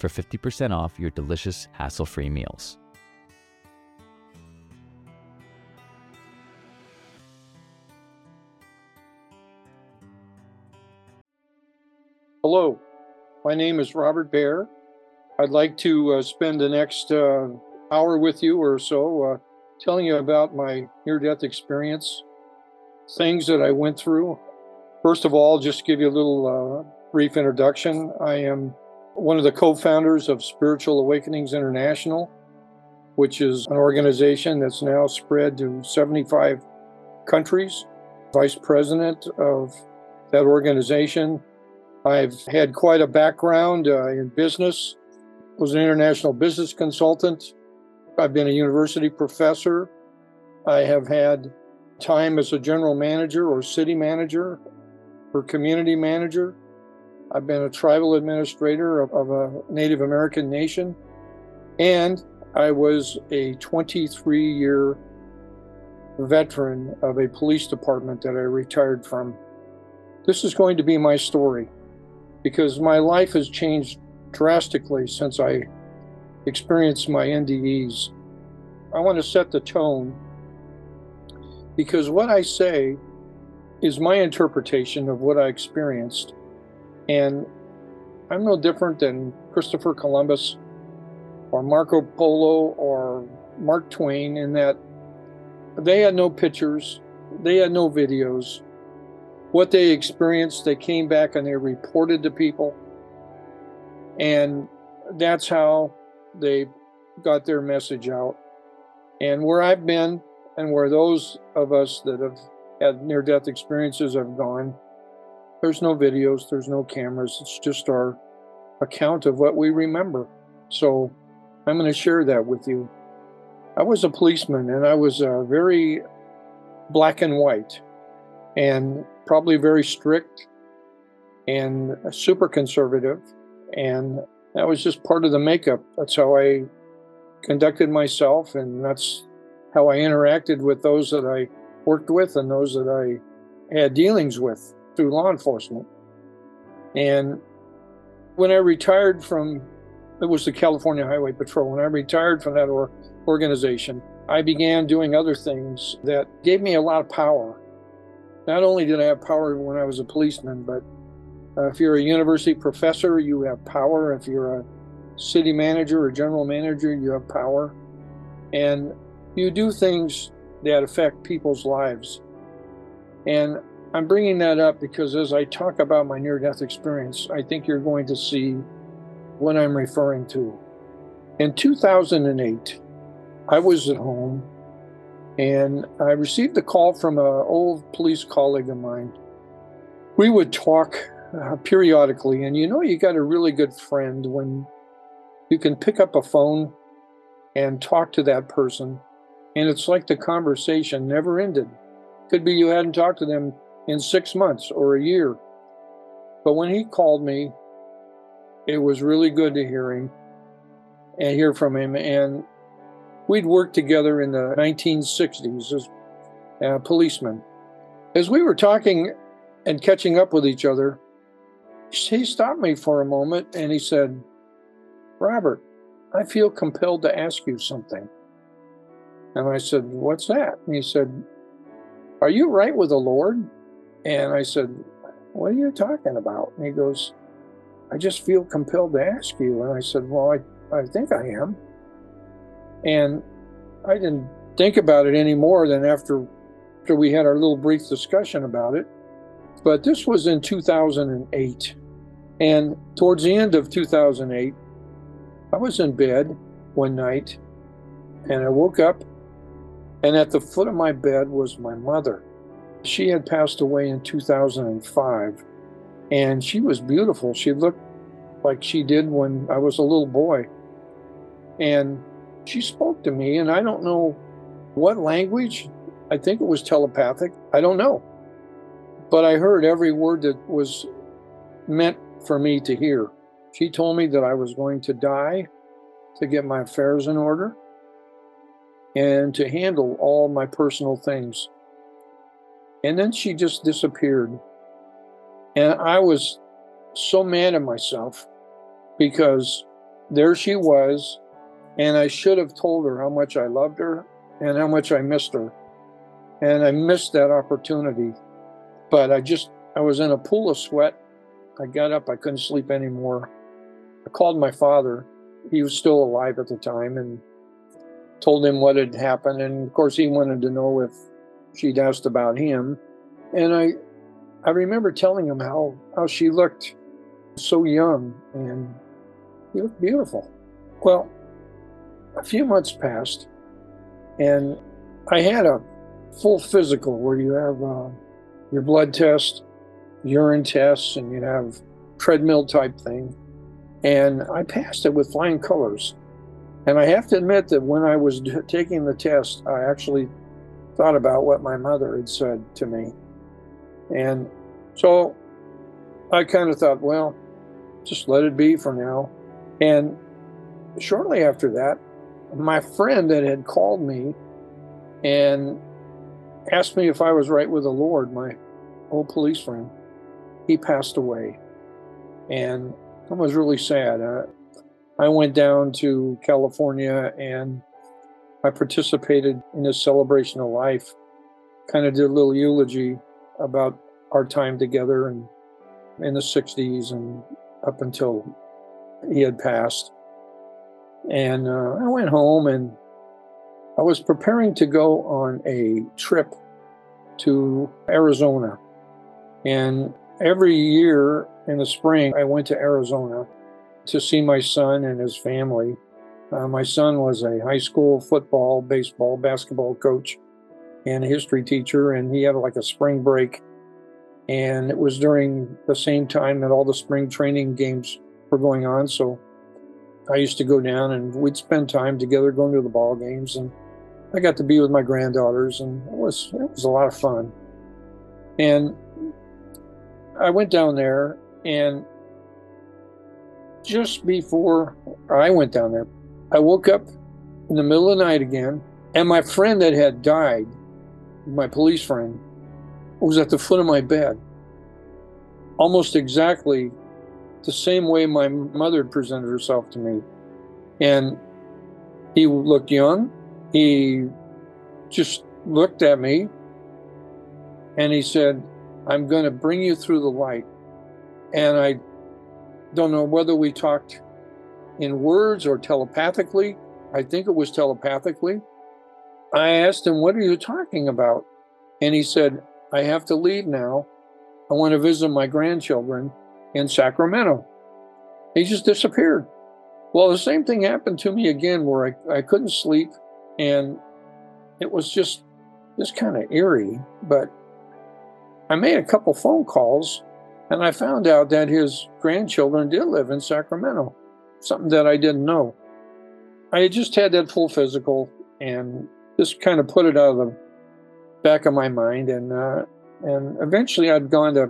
for 50% off your delicious hassle-free meals. Hello, my name is Robert Bare. I'd like to uh, spend the next uh, hour with you or so uh, telling you about my near death experience, things that I went through. First of all, just give you a little uh, brief introduction, I am one of the co founders of Spiritual Awakenings International, which is an organization that's now spread to 75 countries, vice president of that organization. I've had quite a background uh, in business, was an international business consultant. I've been a university professor. I have had time as a general manager or city manager or community manager. I've been a tribal administrator of, of a Native American nation. And I was a 23 year veteran of a police department that I retired from. This is going to be my story because my life has changed drastically since I experienced my NDEs. I want to set the tone because what I say is my interpretation of what I experienced. And I'm no different than Christopher Columbus or Marco Polo or Mark Twain in that they had no pictures, they had no videos. What they experienced, they came back and they reported to people. And that's how they got their message out. And where I've been and where those of us that have had near death experiences have gone, there's no videos, there's no cameras. It's just our account of what we remember. So I'm going to share that with you. I was a policeman and I was uh, very black and white and probably very strict and super conservative. And that was just part of the makeup. That's how I conducted myself, and that's how I interacted with those that I worked with and those that I had dealings with through law enforcement. And when I retired from, it was the California Highway Patrol, when I retired from that or, organization, I began doing other things that gave me a lot of power. Not only did I have power when I was a policeman, but uh, if you're a university professor, you have power. If you're a city manager or general manager, you have power. And you do things that affect people's lives. And I'm bringing that up because as I talk about my near death experience, I think you're going to see what I'm referring to. In 2008, I was at home and I received a call from an old police colleague of mine. We would talk uh, periodically, and you know, you got a really good friend when you can pick up a phone and talk to that person, and it's like the conversation never ended. Could be you hadn't talked to them in six months or a year. But when he called me, it was really good to hear him and hear from him. And we'd worked together in the 1960s as uh, policemen. As we were talking and catching up with each other, he stopped me for a moment and he said, Robert, I feel compelled to ask you something. And I said, What's that? And he said, Are you right with the Lord? And I said, What are you talking about? And he goes, I just feel compelled to ask you. And I said, Well, I, I think I am. And I didn't think about it any more than after, after we had our little brief discussion about it. But this was in 2008. And towards the end of 2008, I was in bed one night and I woke up, and at the foot of my bed was my mother. She had passed away in 2005, and she was beautiful. She looked like she did when I was a little boy. And she spoke to me, and I don't know what language. I think it was telepathic. I don't know. But I heard every word that was meant for me to hear. She told me that I was going to die to get my affairs in order and to handle all my personal things. And then she just disappeared. And I was so mad at myself because there she was, and I should have told her how much I loved her and how much I missed her. And I missed that opportunity. But I just, I was in a pool of sweat. I got up, I couldn't sleep anymore. I called my father. He was still alive at the time and told him what had happened. And of course, he wanted to know if she'd asked about him. And I, I remember telling him how, how she looked so young and you looked beautiful. Well, a few months passed, and I had a full physical where you have uh, your blood test, urine tests, and you have treadmill type thing. And I passed it with flying colors. And I have to admit that when I was taking the test, I actually thought about what my mother had said to me. And so I kind of thought, well, just let it be for now. And shortly after that, my friend that had called me and asked me if I was right with the Lord, my old police friend, he passed away. And I was really sad. Uh, I went down to California and I participated in his celebration of life, kind of did a little eulogy about our time together and in the 60s and up until he had passed. And uh, I went home and I was preparing to go on a trip to Arizona. And every year in the spring, I went to Arizona to see my son and his family. Uh, my son was a high school football, baseball, basketball coach and a history teacher, and he had like a spring break. And it was during the same time that all the spring training games were going on. So I used to go down and we'd spend time together going to the ball games. And I got to be with my granddaughters, and it was it was a lot of fun. And I went down there, and just before I went down there, I woke up in the middle of the night again, and my friend that had died, my police friend, was at the foot of my bed, almost exactly the same way my mother presented herself to me. And he looked young. He just looked at me and he said, I'm going to bring you through the light. And I don't know whether we talked in words or telepathically. I think it was telepathically. I asked him, What are you talking about? And he said, I have to leave now. I want to visit my grandchildren in Sacramento. He just disappeared. Well, the same thing happened to me again where I, I couldn't sleep and it was just just kind of eerie. But I made a couple phone calls and I found out that his grandchildren did live in Sacramento, something that I didn't know. I just had that full physical and just kind of put it out of the back of my mind. And, uh, and eventually I'd gone to,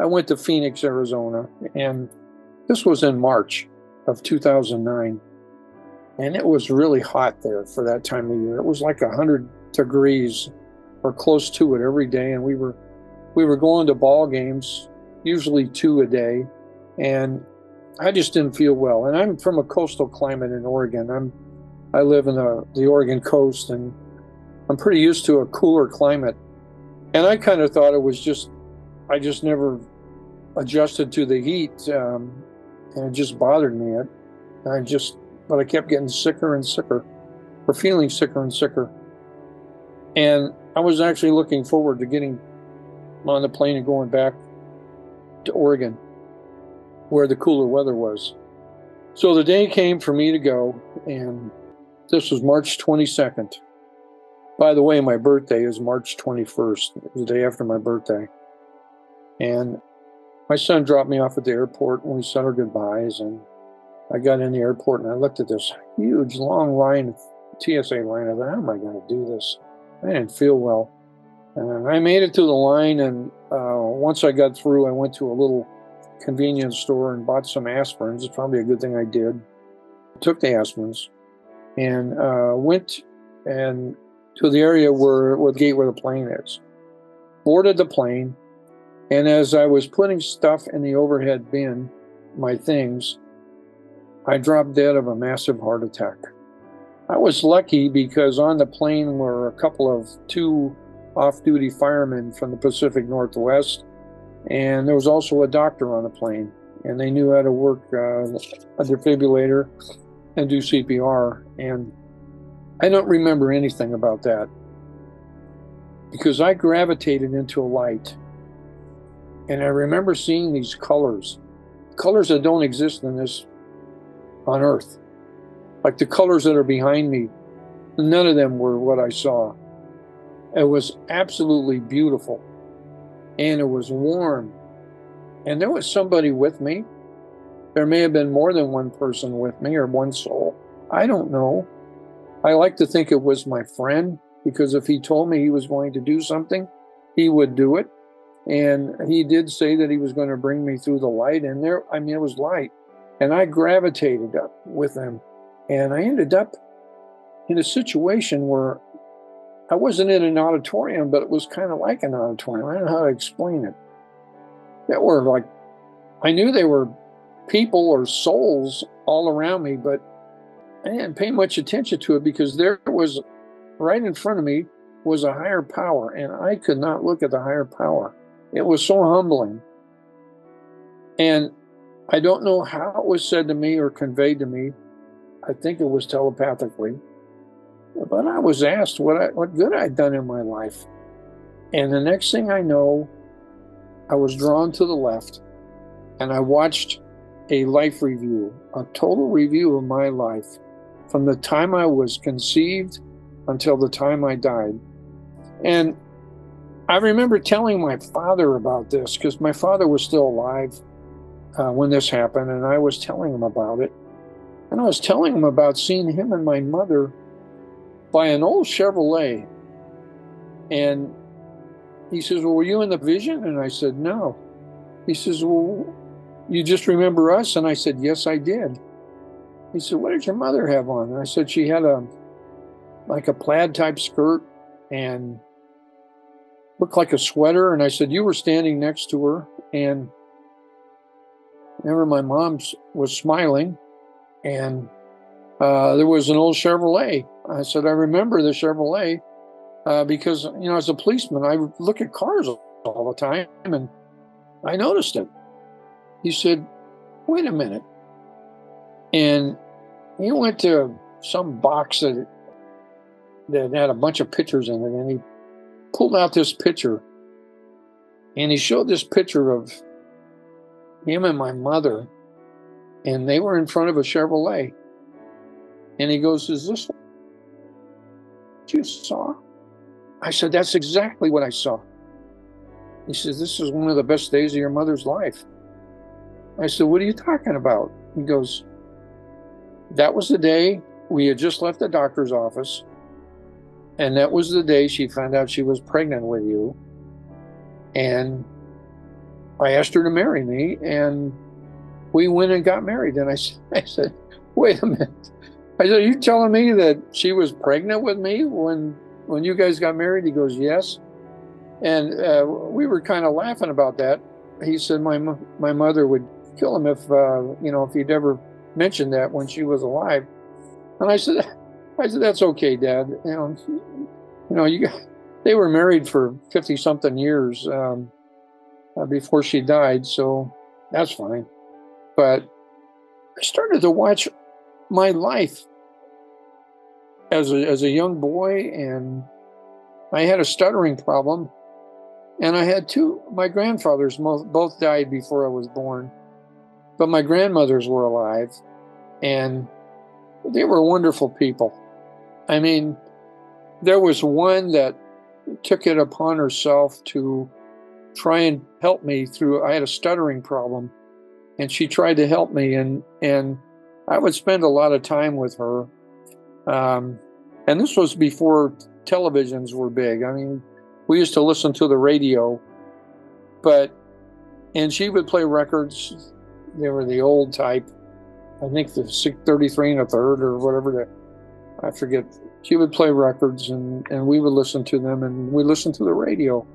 I went to Phoenix, Arizona, and this was in March of 2009. And it was really hot there for that time of year. It was like 100 degrees or close to it every day. And we were, we were going to ball games usually two a day. And I just didn't feel well. And I'm from a coastal climate in Oregon. I'm I live in the, the Oregon coast and I'm pretty used to a cooler climate. And I kind of thought it was just I just never adjusted to the heat. Um, and it just bothered me. I, I just but I kept getting sicker and sicker. were feeling sicker and sicker. And I was actually looking forward to getting on the plane and going back to Oregon, where the cooler weather was. So the day came for me to go, and this was March 22nd. By the way, my birthday is March 21st, the day after my birthday. And my son dropped me off at the airport and we said our goodbyes. And I got in the airport and I looked at this huge, long line, TSA line. I thought, how am I going to do this? I didn't feel well. And I made it to the line. And uh, once I got through, I went to a little convenience store and bought some aspirins. It's probably a good thing I did. Took the aspirins and uh, went and to the area where, where the gate where the plane is. Boarded the plane, and as I was putting stuff in the overhead bin, my things, I dropped dead of a massive heart attack. I was lucky because on the plane were a couple of two off duty firemen from the Pacific Northwest, and there was also a doctor on the plane, and they knew how to work uh, a defibrillator and do CPR. And I don't remember anything about that because I gravitated into a light and I remember seeing these colors, colors that don't exist in this on earth. Like the colors that are behind me, none of them were what I saw. It was absolutely beautiful. And it was warm. And there was somebody with me. There may have been more than one person with me or one soul. I don't know. I like to think it was my friend because if he told me he was going to do something, he would do it. And he did say that he was going to bring me through the light. And there, I mean, it was light. And I gravitated up with him. And I ended up in a situation where I wasn't in an auditorium, but it was kind of like an auditorium. I don't know how to explain it. That were like, I knew they were people or souls all around me, but I didn't pay much attention to it because there was right in front of me was a higher power, and I could not look at the higher power. It was so humbling. And I don't know how it was said to me or conveyed to me. I think it was telepathically. But I was asked what, I, what good I'd done in my life. And the next thing I know, I was drawn to the left and I watched a life review, a total review of my life from the time I was conceived until the time I died. And I remember telling my father about this because my father was still alive uh, when this happened, and I was telling him about it. And I was telling him about seeing him and my mother by an old Chevrolet. And he says, Well, were you in the vision? And I said, No. He says, Well, you just remember us? And I said, Yes, I did. He said, What did your mother have on? And I said, She had a like a plaid type skirt and looked like a sweater. And I said, You were standing next to her. And remember, my mom was smiling. And uh, there was an old Chevrolet. I said, I remember the Chevrolet uh, because, you know, as a policeman, I look at cars all the time and I noticed it. He said, Wait a minute. And he went to some box that, that had a bunch of pictures in it and he pulled out this picture and he showed this picture of him and my mother, and they were in front of a Chevrolet. And he goes, Is this you saw? I said, That's exactly what I saw. He says, This is one of the best days of your mother's life. I said, What are you talking about? He goes, That was the day we had just left the doctor's office and that was the day she found out she was pregnant with you. And I asked her to marry me, and we went and got married. And I, I said, wait a minute. I said, Are you telling me that she was pregnant with me when when you guys got married? He goes, Yes. And uh, we were kind of laughing about that. He said, My my mother would kill him if uh, you know if he'd ever mentioned that when she was alive. And I said, I said, "That's okay, Dad. You know, you know, you they were married for fifty something years um, uh, before she died, so that's fine." But I started to watch my life as a, as a young boy, and I had a stuttering problem. And I had two, my grandfathers both died before I was born, but my grandmothers were alive, and they were wonderful people. I mean, there was one that took it upon herself to try and help me through I had a stuttering problem and she tried to help me and and I would spend a lot of time with her. Um, and this was before televisions were big. I mean we used to listen to the radio but and she would play records. They were the old type. I think the 633 and a third or whatever the I forget. She would play records and, and we would listen to them and we listened to the radio.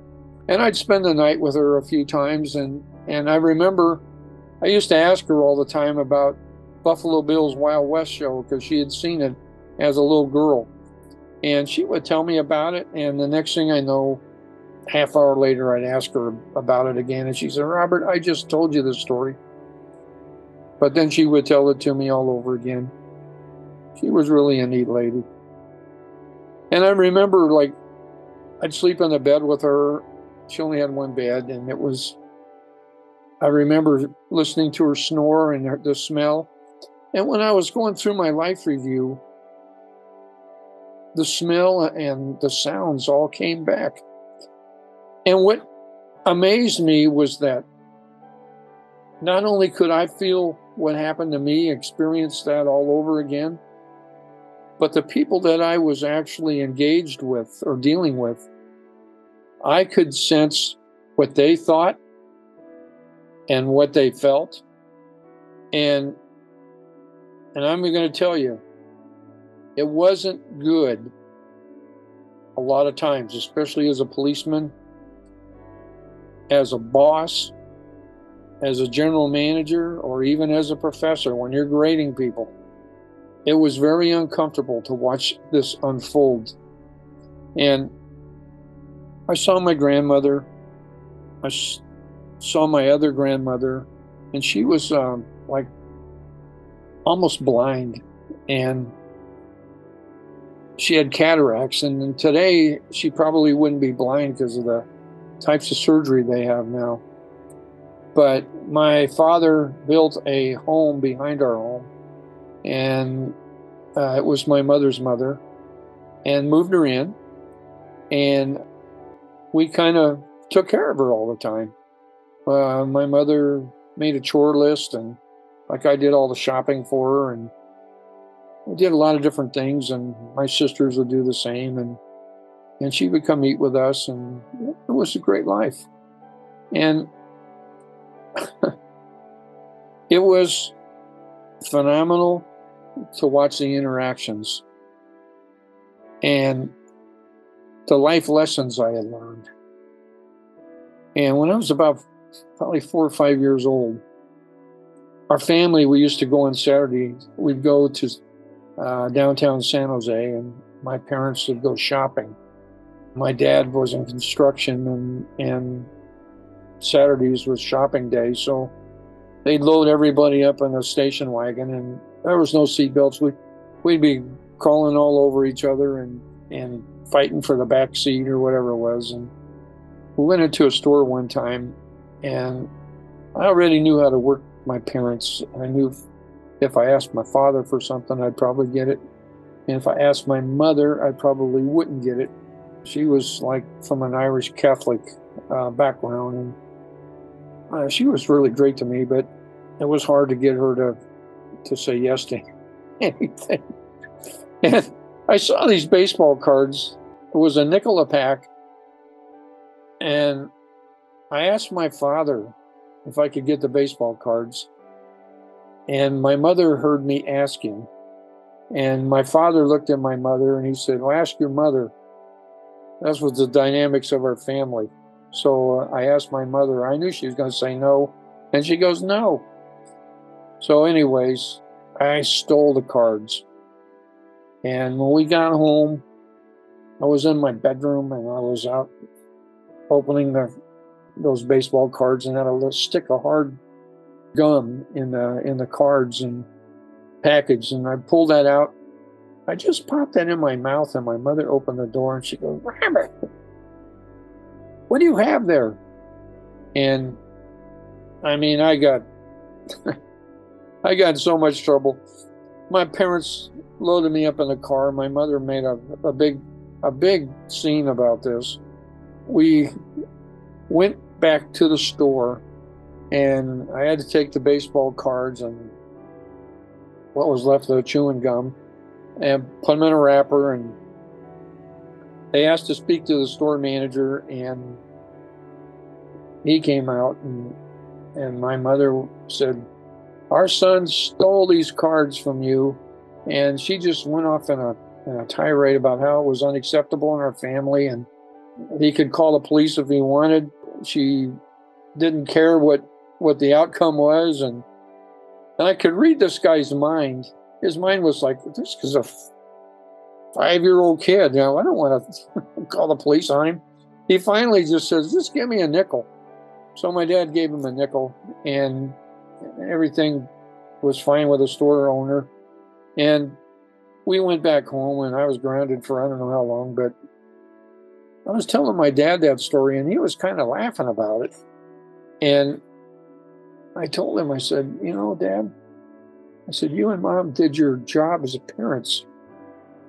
And I'd spend the night with her a few times and, and I remember I used to ask her all the time about Buffalo Bill's Wild West show because she had seen it as a little girl. And she would tell me about it and the next thing I know, half hour later I'd ask her about it again and she said, Robert, I just told you this story. But then she would tell it to me all over again. She was really a neat lady. And I remember like I'd sleep in the bed with her. She only had one bed, and it was. I remember listening to her snore and her, the smell. And when I was going through my life review, the smell and the sounds all came back. And what amazed me was that not only could I feel what happened to me, experience that all over again, but the people that I was actually engaged with or dealing with, I could sense what they thought and what they felt. And and I'm going to tell you, it wasn't good a lot of times, especially as a policeman, as a boss, as a general manager, or even as a professor when you're grading people it was very uncomfortable to watch this unfold. And I saw my grandmother. I saw my other grandmother, and she was um, like almost blind, and she had cataracts. And today, she probably wouldn't be blind because of the types of surgery they have now. But my father built a home behind our home and uh, it was my mother's mother, and moved her in, and we kind of took care of her all the time. Uh, my mother made a chore list, and like I did all the shopping for her, and we did a lot of different things, and my sisters would do the same, and and she would come eat with us, and it was a great life, and it was phenomenal to watch the interactions and the life lessons I had learned. And when I was about probably four or five years old, our family, we used to go on Saturday, we'd go to uh, downtown San Jose, and my parents would go shopping. My dad was in construction, and, and Saturdays was shopping day. So they'd load everybody up in a station wagon and there was no seatbelts. We we'd be crawling all over each other and and fighting for the back seat or whatever it was. And we went into a store one time, and I already knew how to work my parents. I knew if I asked my father for something, I'd probably get it. And if I asked my mother, I probably wouldn't get it. She was like from an Irish Catholic uh, background, and uh, she was really great to me, but it was hard to get her to to say yes to anything. And I saw these baseball cards. It was a nickel a pack. And I asked my father if I could get the baseball cards. And my mother heard me asking. And my father looked at my mother and he said, Well, ask your mother. That was the dynamics of our family. So uh, I asked my mother. I knew she was going to say no. And she goes, No. So, anyways, I stole the cards. And when we got home, I was in my bedroom and I was out opening the, those baseball cards and had a little stick of hard gum in the in the cards and package. And I pulled that out I just popped that in my mouth, and my mother opened the door and she goes, Robert, what do you have there? And I mean, I got, I got so much trouble. My parents loaded me up in the car. My mother made a, a big, a big scene about this. We went back to the store, and I had to take the baseball cards and what was left of the chewing gum and put them in a wrapper and they asked to speak to the store manager and he came out and and my mother said our son stole these cards from you and she just went off in a, in a tirade about how it was unacceptable in our family and he could call the police if he wanted she didn't care what what the outcome was and and i could read this guy's mind his mind was like, this is a five year old kid. You know, I don't want to call the police on him. He finally just says, just give me a nickel. So my dad gave him a nickel, and everything was fine with the store owner. And we went back home, and I was grounded for I don't know how long, but I was telling my dad that story, and he was kind of laughing about it. And I told him, I said, you know, Dad, I said, You and mom did your job as parents.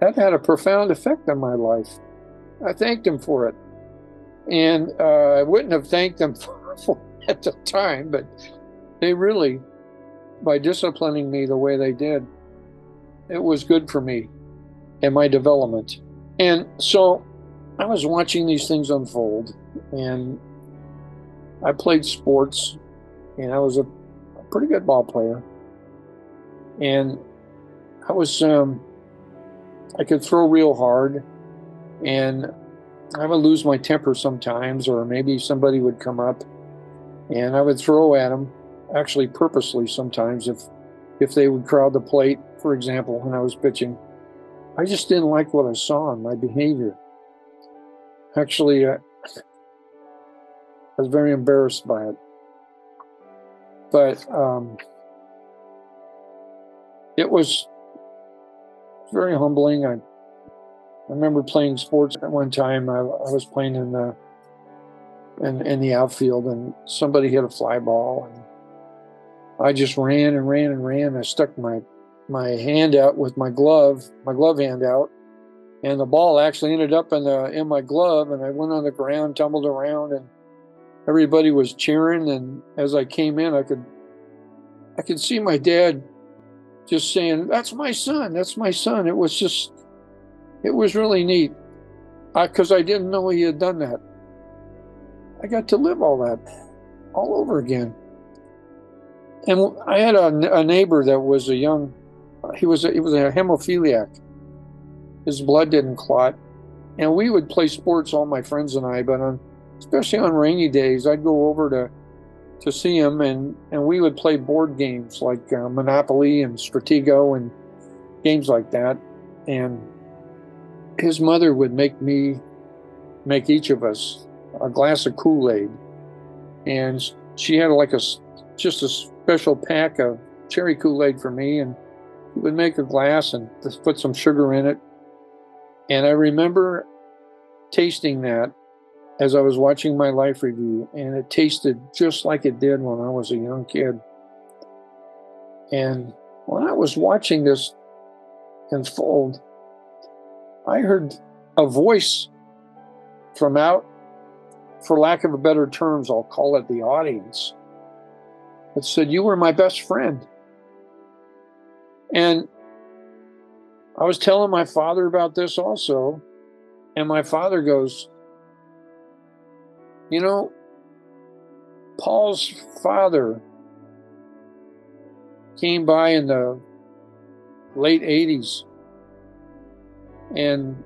That had a profound effect on my life. I thanked them for it. And uh, I wouldn't have thanked them for, for at the time, but they really, by disciplining me the way they did, it was good for me and my development. And so I was watching these things unfold, and I played sports, and I was a, pretty good ball player and I was um, I could throw real hard, and I would lose my temper sometimes, or maybe somebody would come up, and I would throw at them, actually purposely sometimes if if they would crowd the plate, for example, when I was pitching. I just didn't like what I saw in my behavior. Actually, uh, I was very embarrassed by it. But um, it was very humbling. I, I remember playing sports at one time. I, I was playing in the in, in the outfield, and somebody hit a fly ball, and I just ran and ran and ran. I stuck my my hand out with my glove, my glove hand out, and the ball actually ended up in the in my glove, and I went on the ground, tumbled around, and everybody was cheering. And as I came in, I could I could see my dad just saying, That's my son, that's my son. It was just, it was really neat because I, I didn't know he had done that. I got to live all that all over again. And I had a, a neighbor that was a young, he was a, he was a hemophiliac. His blood didn't clot. And we would play sports, all my friends and I, but on, especially on rainy days, I'd go over to to see him, and, and we would play board games like uh, Monopoly and Stratego and games like that. And his mother would make me, make each of us a glass of Kool Aid. And she had like a, just a special pack of cherry Kool Aid for me. And would make a glass and just put some sugar in it. And I remember tasting that as I was watching my life review, and it tasted just like it did when I was a young kid. And when I was watching this unfold, I heard a voice from out, for lack of a better terms, I'll call it the audience, that said, You were my best friend. And I was telling my father about this also, and my father goes, you know, Paul's father came by in the late 80s and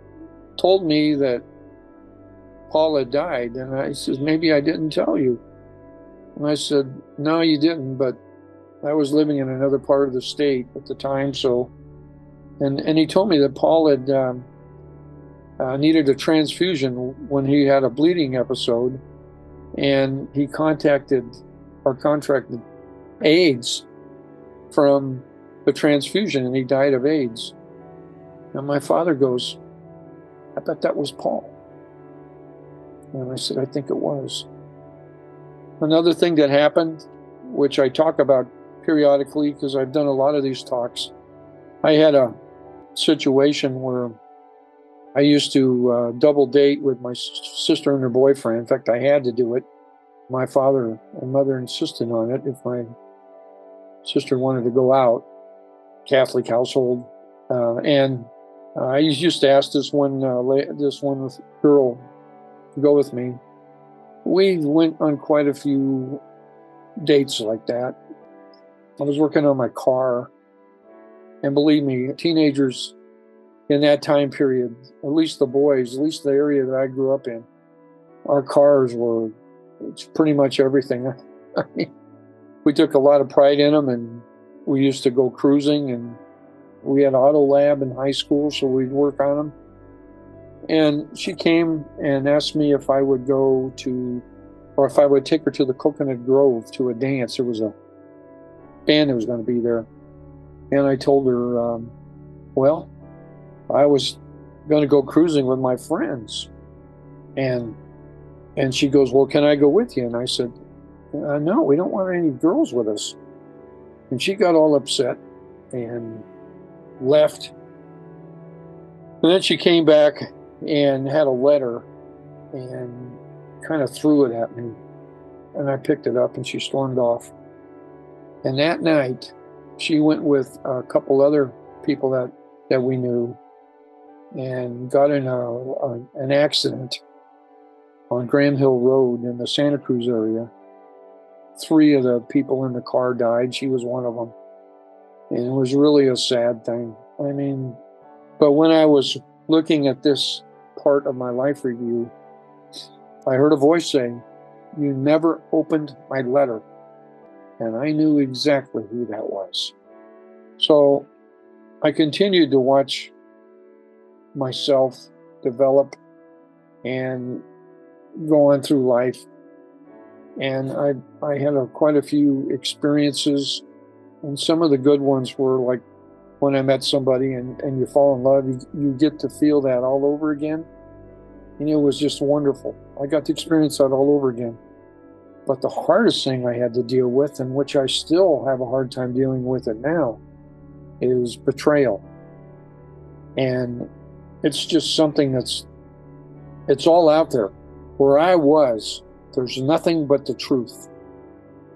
told me that Paul had died. And I said, Maybe I didn't tell you. And I said, No, you didn't, but I was living in another part of the state at the time. So, and, and he told me that Paul had um, uh, needed a transfusion when he had a bleeding episode, and he contacted or contracted AIDS from the transfusion, and he died of AIDS. And my father goes, I bet that was Paul. And I said, I think it was. Another thing that happened, which I talk about periodically because I've done a lot of these talks, I had a situation where I used to uh, double date with my sister and her boyfriend. In fact, I had to do it. My father and mother insisted on it if my sister wanted to go out, Catholic household. Uh, and uh, I used to ask this one, uh, this one girl to go with me. We went on quite a few dates like that. I was working on my car, and believe me, teenagers in that time period, at least the boys, at least the area that I grew up in, our cars were it's pretty much everything. I mean, we took a lot of pride in them, and we used to go cruising, and we had auto lab in high school, so we'd work on them. And she came and asked me if I would go to, or if I would take her to the Coconut Grove to a dance. There was a band that was going to be there, and I told her, um, well, I was going to go cruising with my friends. And and she goes, "Well, can I go with you?" And I said, uh, "No, we don't want any girls with us." And she got all upset and left. And then she came back and had a letter and kind of threw it at me. And I picked it up and she stormed off. And that night, she went with a couple other people that, that we knew and got in a, a, an accident on Graham Hill Road in the Santa Cruz area. Three of the people in the car died. She was one of them. And it was really a sad thing. I mean, but when I was looking at this part of my life review, I heard a voice saying, You never opened my letter. And I knew exactly who that was. So I continued to watch myself develop and go on through life. And I, I had a, quite a few experiences, and some of the good ones were like when I met somebody and, and you fall in love, you, you get to feel that all over again. And it was just wonderful. I got to experience that all over again. But the hardest thing I had to deal with, and which I still have a hard time dealing with it now, is betrayal. And it's just something that's it's all out there. Where I was, there's nothing but the truth.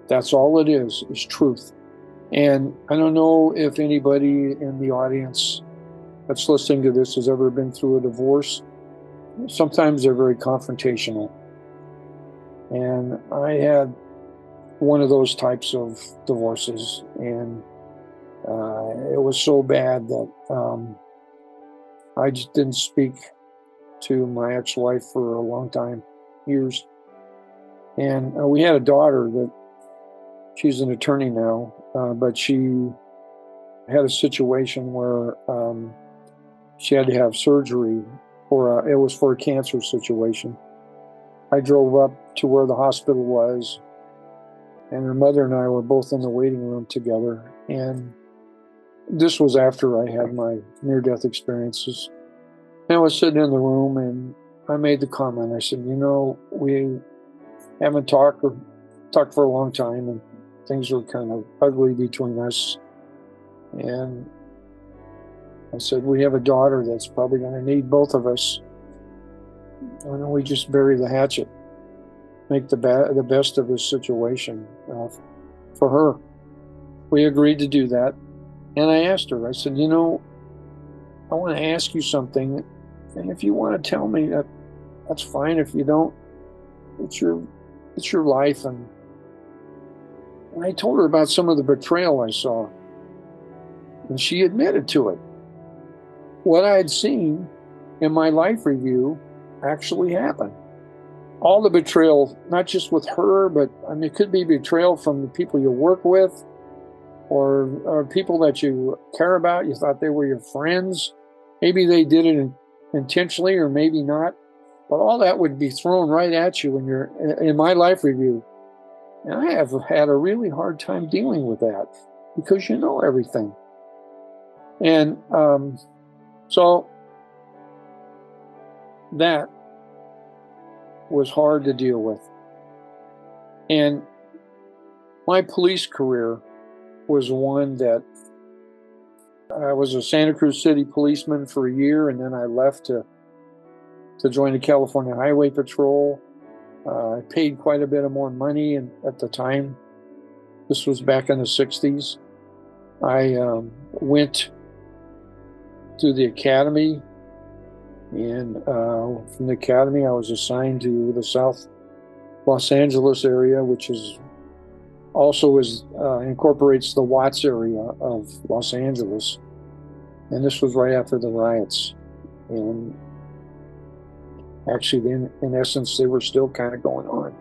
That's all it is, is truth. And I don't know if anybody in the audience that's listening to this has ever been through a divorce. Sometimes they're very confrontational. And I had one of those types of divorces, and uh, it was so bad that um, I just didn't speak to my ex wife for a long time, years. And uh, we had a daughter that she's an attorney now, uh, but she had a situation where um, she had to have surgery for it was for a cancer situation. I drove up to where the hospital was, and her mother and I were both in the waiting room together. And this was after I had my near death experiences. And I was sitting in the room and I made the comment. I said, You know, we haven't talked or talked for a long time and things were kind of ugly between us. And I said, We have a daughter that's probably going to need both of us. Why don't we just bury the hatchet? Make the, ba- the best of this situation uh, for her. We agreed to do that. And I asked her, I said, you know, I want to ask you something. And if you want to tell me that, that's fine. If you don't, it's your, it's your life. And, and I told her about some of the betrayal I saw. And she admitted to it. What I had seen in my life review actually happen. All the betrayal, not just with her, but I mean, it could be betrayal from the people you work with, or, or people that you care about, you thought they were your friends. Maybe they did it intentionally or maybe not. But all that would be thrown right at you when you're in my life review. And I have had a really hard time dealing with that because you know everything. And um, So that was hard to deal with. And my police career was one that I was a Santa Cruz City policeman for a year, and then I left to to join the California Highway Patrol. Uh, I paid quite a bit of more money, and at the time, this was back in the '60s. I um, went to the academy, and uh, from the academy, I was assigned to the South Los Angeles area, which is also is uh, incorporates the Watts area of Los Angeles, and this was right after the riots. And actually, in, in essence, they were still kind of going on.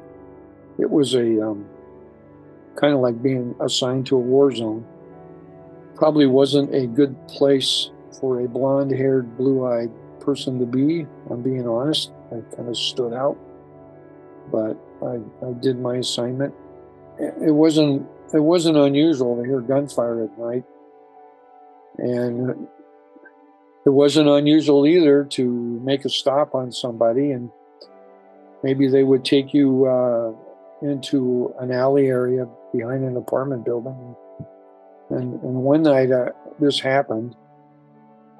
It was a um, kind of like being assigned to a war zone. Probably wasn't a good place for a blonde-haired, blue-eyed person to be. I'm being honest. I kind of stood out, but I, I did my assignment it wasn't it wasn't unusual to hear gunfire at night, and it wasn't unusual either to make a stop on somebody and maybe they would take you uh, into an alley area behind an apartment building. And, and one night uh, this happened.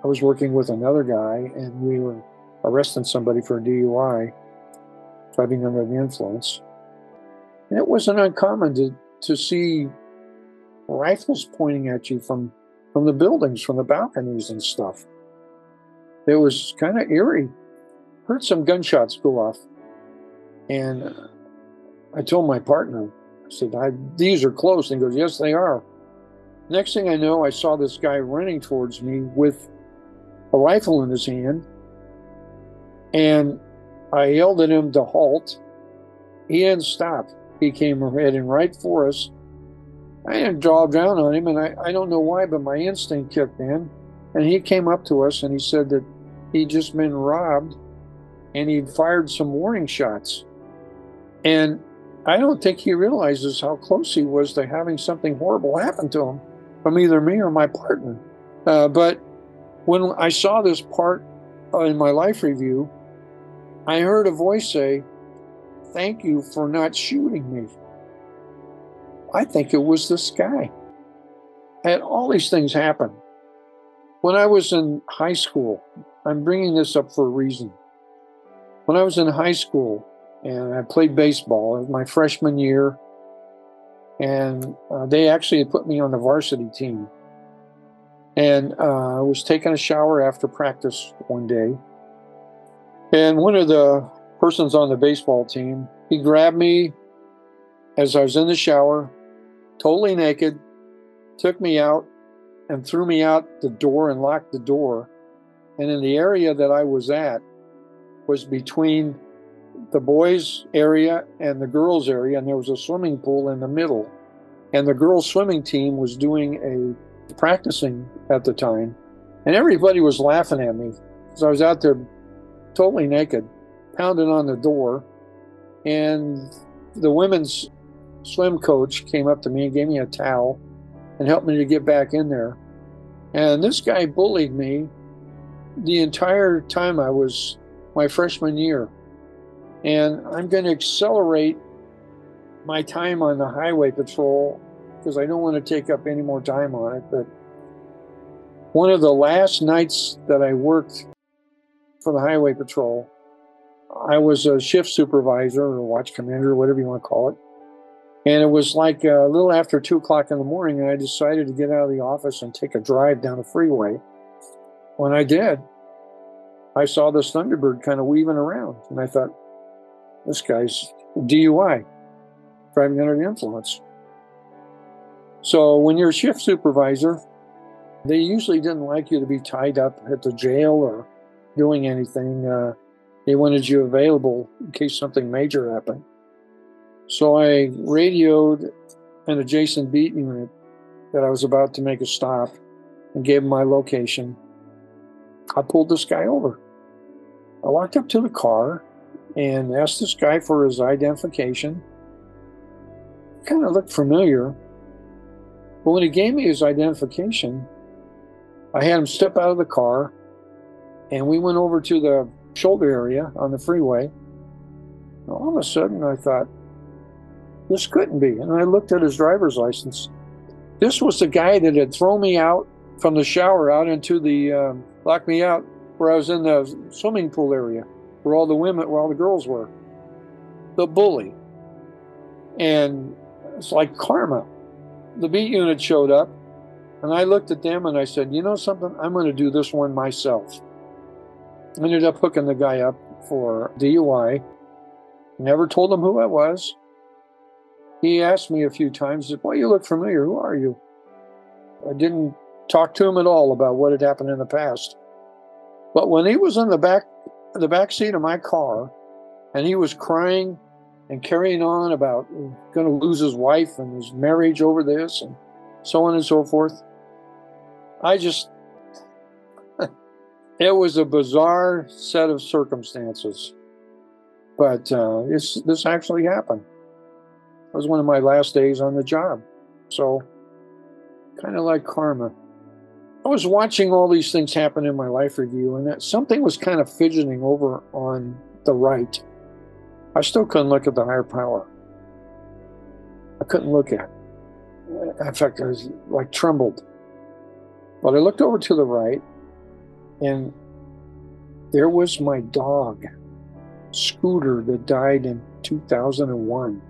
I was working with another guy, and we were arresting somebody for a DUI, driving under the influence. And it wasn't uncommon to, to see rifles pointing at you from, from the buildings, from the balconies and stuff. It was kind of eerie. Heard some gunshots go off. And I told my partner, I said, I, These are close. And he goes, Yes, they are. Next thing I know, I saw this guy running towards me with a rifle in his hand. And I yelled at him to halt. He didn't stop he came heading right for us. I didn't draw down on him, and I, I don't know why, but my instinct kicked in. And he came up to us and he said that he'd just been robbed and he'd fired some warning shots. And I don't think he realizes how close he was to having something horrible happen to him from either me or my partner. Uh, but when I saw this part in my life review, I heard a voice say, Thank you for not shooting me. I think it was this guy. And all these things happen. When I was in high school, I'm bringing this up for a reason. When I was in high school and I played baseball, it was my freshman year, and uh, they actually put me on the varsity team. And uh, I was taking a shower after practice one day, and one of the persons on the baseball team. He grabbed me as I was in the shower, totally naked, took me out and threw me out the door and locked the door. And in the area that I was at was between the boys' area and the girls' area, and there was a swimming pool in the middle. And the girls' swimming team was doing a practicing at the time, and everybody was laughing at me because I was out there totally naked pounding on the door, and the women's swim coach came up to me and gave me a towel and helped me to get back in there. And this guy bullied me the entire time I was my freshman year. And I'm going to accelerate my time on the highway patrol because I don't want to take up any more time on it. But one of the last nights that I worked for the highway patrol, I was a shift supervisor or watch commander, whatever you want to call it. And it was like a little after two o'clock in the morning, and I decided to get out of the office and take a drive down the freeway. When I did, I saw this Thunderbird kind of weaving around, and I thought, this guy's DUI, driving under the influence. So when you're a shift supervisor, they usually didn't like you to be tied up at the jail or doing anything. Uh, they wanted you available in case something major happened. So I radioed an adjacent beat unit that I was about to make a stop and gave them my location. I pulled this guy over. I walked up to the car and asked this guy for his identification. Kind of looked familiar. But when he gave me his identification, I had him step out of the car And we went over to the shoulder area on the freeway. All of a sudden, I thought, this couldn't be. And I looked at his driver's license. This was the guy that had thrown me out from the shower out into the, um, locked me out where I was in the swimming pool area where all the women, where all the girls were. The bully. And it's like karma. The beat unit showed up and I looked at them and I said, you know something? I'm going to do this one myself. I ended up hooking the guy up for DUI. Never told him who I was. He asked me a few times, Boy, you look familiar. Who are you? I didn't talk to him at all about what had happened in the past. But when he was in the back the back seat of my car and he was crying and carrying on about going to lose his wife and his marriage over this and so on and so forth, I just it was a bizarre set of circumstances. But uh, this actually happened. It was one of my last days on the job. So, kind of like karma. I was watching all these things happen in my life review, and that something was kind of fidgeting over on the right. I still couldn't look at the higher power. I couldn't look at. It. In fact, I was like trembled. But I looked over to the right, and there was my dog, Scooter, that died in 2001.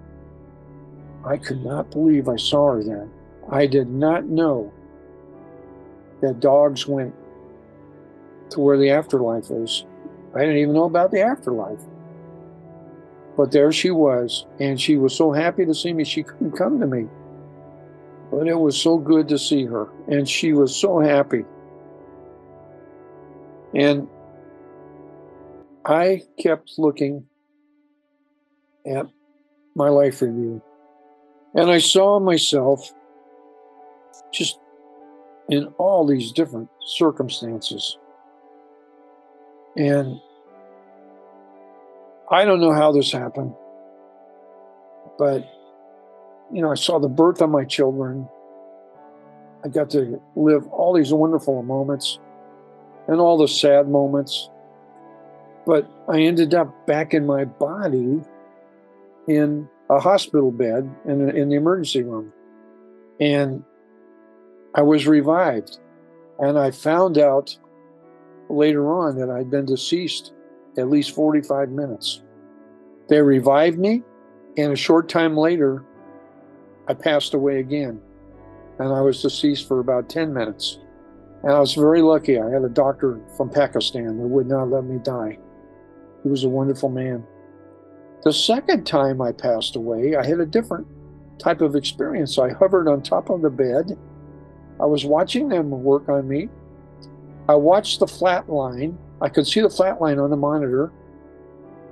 I could not believe I saw her then. I did not know that dogs went to where the afterlife is. I didn't even know about the afterlife. But there she was, and she was so happy to see me, she couldn't come to me. But it was so good to see her, and she was so happy. And I kept looking at my life review, and I saw myself just in all these different circumstances. And I don't know how this happened, but you know, I saw the birth of my children. I got to live all these wonderful moments and all the sad moments. But I ended up back in my body in a hospital bed in, in the emergency room. And I was revived. And I found out later on that I'd been deceased at least 45 minutes. They revived me, and a short time later, I passed away again. And I was deceased for about 10 minutes. And I was very lucky. I had a doctor from Pakistan that would not let me die. He was a wonderful man. The second time I passed away, I had a different type of experience. I hovered on top of the bed. I was watching them work on me. I watched the flat line. I could see the flat line on the monitor.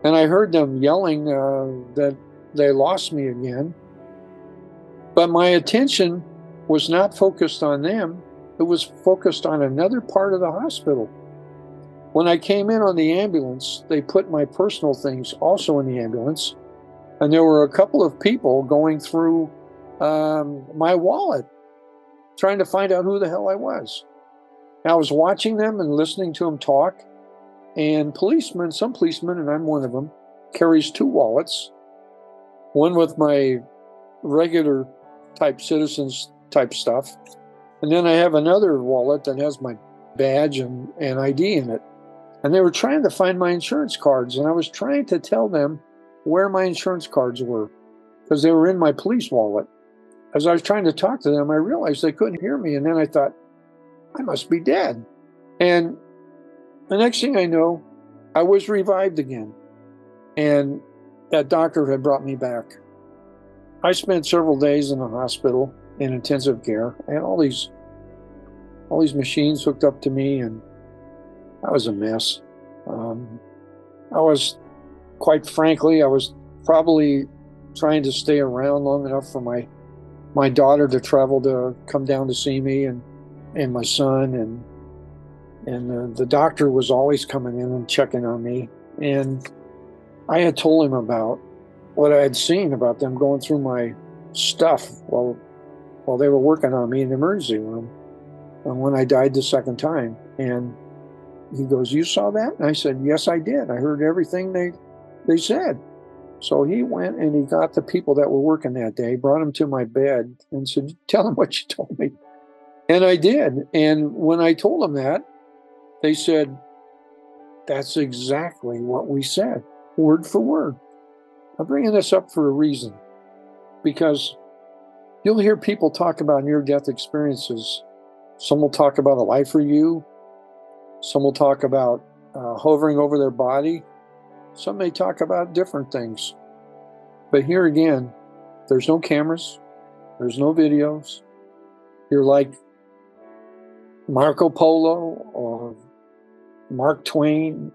And I heard them yelling uh, that they lost me again. But my attention was not focused on them, it was focused on another part of the hospital. When I came in on the ambulance, they put my personal things also in the ambulance. And there were a couple of people going through um, my wallet, trying to find out who the hell I was. I was watching them and listening to them talk. And policemen, some policemen, and I'm one of them, carries two wallets one with my regular type citizens type stuff. And then I have another wallet that has my badge and, and ID in it. And they were trying to find my insurance cards. And I was trying to tell them where my insurance cards were because they were in my police wallet. As I was trying to talk to them, I realized they couldn't hear me. And then I thought, I must be dead. And the next thing I know, I was revived again. And that doctor had brought me back. I spent several days in the hospital in intensive care and all these all these machines hooked up to me and that was a mess. Um, I was quite frankly, I was probably trying to stay around long enough for my my daughter to travel to come down to see me and and my son and and the, the doctor was always coming in and checking on me and I had told him about what I had seen about them going through my stuff while while they were working on me in the emergency room uh, when I died the second time. And he goes, You saw that? And I said, Yes, I did. I heard everything they they said. So he went and he got the people that were working that day, brought them to my bed, and said, Tell them what you told me. And I did. And when I told him that, they said, That's exactly what we said, word for word. I'm bringing this up for a reason because you'll hear people talk about near death experiences. Some will talk about a life review, some will talk about uh, hovering over their body, some may talk about different things. But here again, there's no cameras, there's no videos. You're like Marco Polo or Mark Twain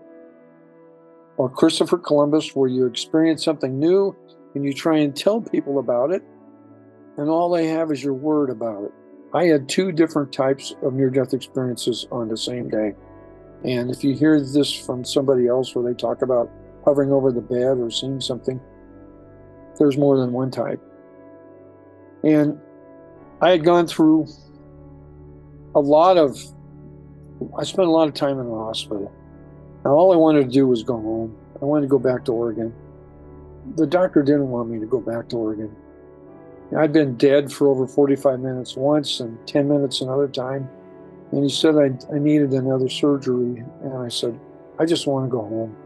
or Christopher Columbus, where you experience something new and you try and tell people about it, and all they have is your word about it. I had two different types of near death experiences on the same day. And if you hear this from somebody else where they talk about hovering over the bed or seeing something, there's more than one type. And I had gone through a lot of, I spent a lot of time in the hospital. Now, all I wanted to do was go home. I wanted to go back to Oregon. The doctor didn't want me to go back to Oregon. I'd been dead for over 45 minutes once and 10 minutes another time. And he said I, I needed another surgery. And I said, I just want to go home.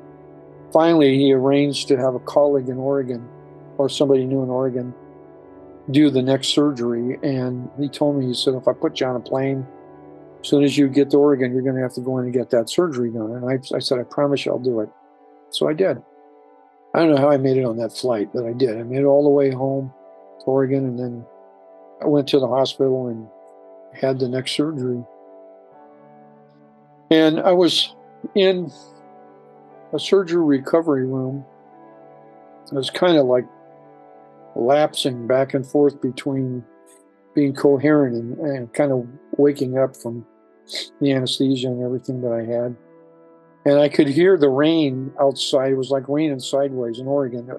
Finally, he arranged to have a colleague in Oregon or somebody new in Oregon do the next surgery. And he told me, he said, if I put you on a plane, as soon as you get to Oregon, you're going to have to go in and get that surgery done. And I, I said, I promise you I'll do it. So I did. I don't know how I made it on that flight, but I did. I made it all the way home to Oregon, and then I went to the hospital and had the next surgery. And I was in a surgery recovery room. I was kind of like lapsing back and forth between being coherent and, and kind of waking up from the anesthesia and everything that I had. And I could hear the rain outside. It was like raining sideways in Oregon.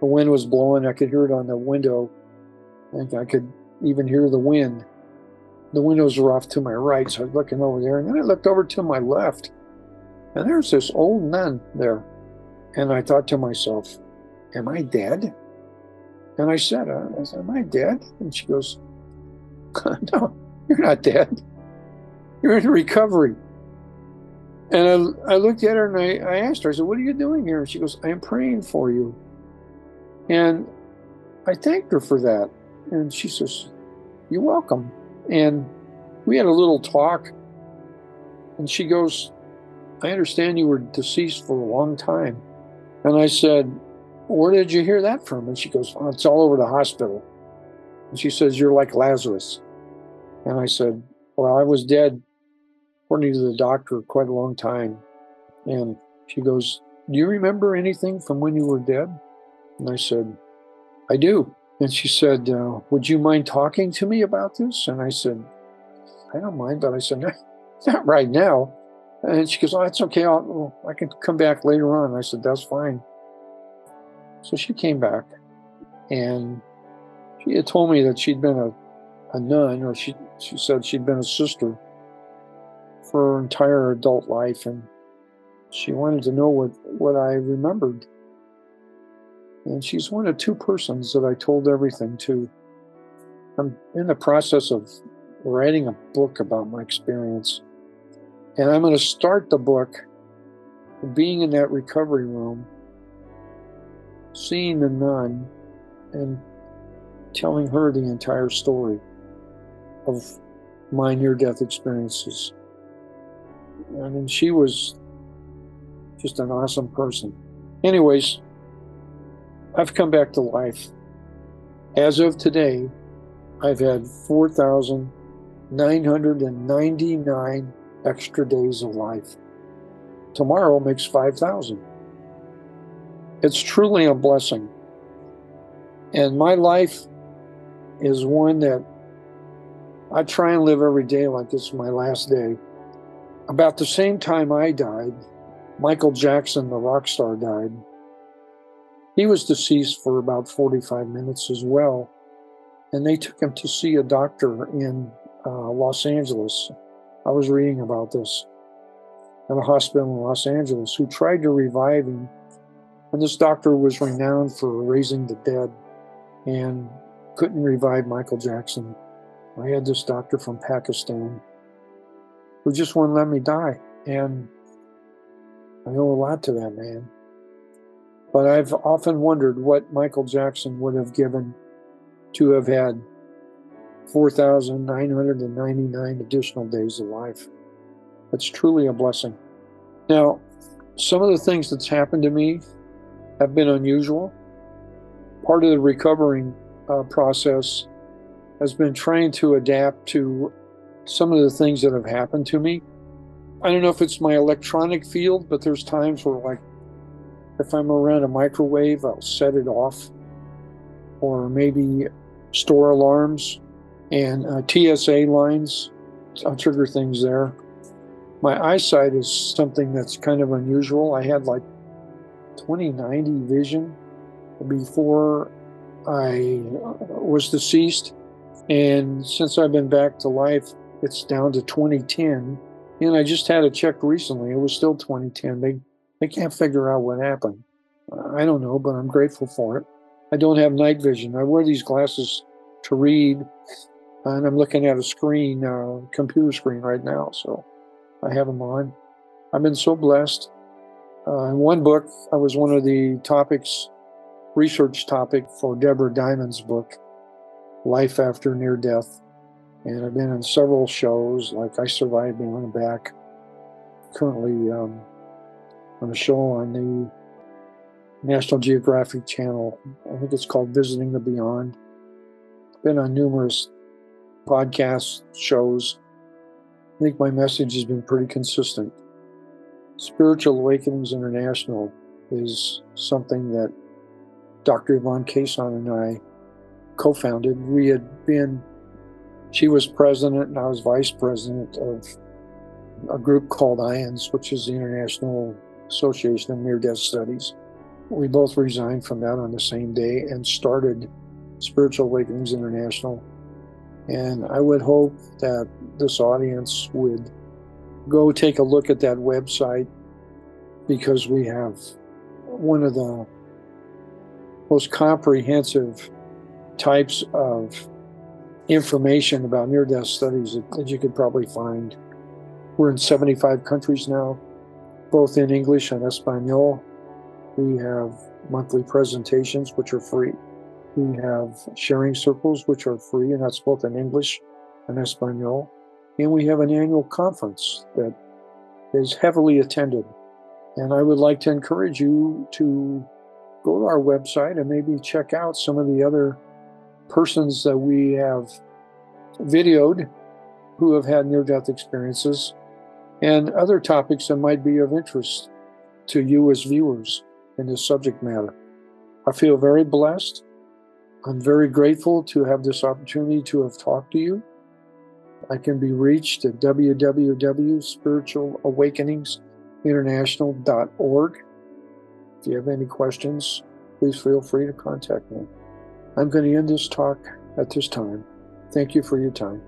The wind was blowing. I could hear it on the window. And I could even hear the wind. The windows were off to my right, so I was looking over there. And then I looked over to my left. And there's this old nun there. And I thought to myself, Am I dead? And I said, uh, I said, Am I dead? And she goes, No, you're not dead. You're in recovery. And I, I looked at her and I, I asked her, I said, What are you doing here? And she goes, I'm praying for you. And I thanked her for that. And she says, You're welcome. And we had a little talk. And she goes, I understand you were deceased for a long time. And I said, Where did you hear that from? And she goes, oh, It's all over the hospital. And she says, You're like Lazarus. And I said, Well, I was dead, according to the doctor, quite a long time. And she goes, Do you remember anything from when you were dead? And I said, I do. And she said, uh, Would you mind talking to me about this? And I said, I don't mind, but I said, Not, not right now. And she goes, Oh, it's okay. I'll, I can come back later on. I said, That's fine. So she came back and she had told me that she'd been a, a nun, or she, she said she'd been a sister for her entire adult life. And she wanted to know what, what I remembered. And she's one of two persons that I told everything to. I'm in the process of writing a book about my experience. And I'm going to start the book being in that recovery room, seeing the nun, and telling her the entire story of my near death experiences. I mean, she was just an awesome person. Anyways, I've come back to life. As of today, I've had 4,999 extra days of life. Tomorrow makes 5,000. It's truly a blessing. And my life is one that I try and live every day like this is my last day. About the same time I died, Michael Jackson, the rock star, died. He was deceased for about 45 minutes as well. And they took him to see a doctor in uh, Los Angeles. I was reading about this. at a hospital in Los Angeles who tried to revive him. And this doctor was renowned for raising the dead and couldn't revive Michael Jackson. I had this doctor from Pakistan who just wouldn't let me die. And I owe a lot to that man. But I've often wondered what Michael Jackson would have given to have had 4,999 additional days of life. It's truly a blessing. Now, some of the things that's happened to me have been unusual. Part of the recovering uh, process has been trying to adapt to some of the things that have happened to me. I don't know if it's my electronic field, but there's times where, like, if I'm around a microwave, I'll set it off, or maybe store alarms and uh, TSA lines. I'll trigger things there. My eyesight is something that's kind of unusual. I had like 2090 vision before I was deceased. And since I've been back to life, it's down to 2010. And I just had a check recently. It was still 2010. They they can't figure out what happened. I don't know, but I'm grateful for it. I don't have night vision. I wear these glasses to read, and I'm looking at a screen, uh, computer screen right now. So I have them on. I've been so blessed. Uh, in one book, I was one of the topics, research topic for Deborah Diamond's book, Life After Near Death. And I've been in several shows, like I Survived Beyond and Back. Currently um, on a show on the National Geographic Channel. I think it's called Visiting the Beyond. Been on numerous podcast shows. I think my message has been pretty consistent. Spiritual Awakenings International is something that Dr. Yvonne Kason and I co founded. We had been, she was president and I was vice president of a group called IANDS, which is the International Association of Near Death Studies. We both resigned from that on the same day and started Spiritual Awakenings International and I would hope that this audience would go take a look at that website because we have one of the most comprehensive types of information about near death studies that, you could probably find. We're in 75 countries now, both in English and Espanol. We have monthly presentations, which are free. We have sharing circles, which are free, and that's both in English and Espanol. And we have an annual conference that is heavily attended. And I would like to encourage you to go to our website and maybe check out some of the other persons that we have videoed who have had near death experiences and other topics that might be of interest to you as viewers in this subject matter. I feel very blessed I'm very grateful to have this opportunity to have talked to you. I can be reached at www.spiritualawakeningsinternational.org. If you have any questions, please feel free to contact me. I'm going to end this talk at this time. Thank you for your time.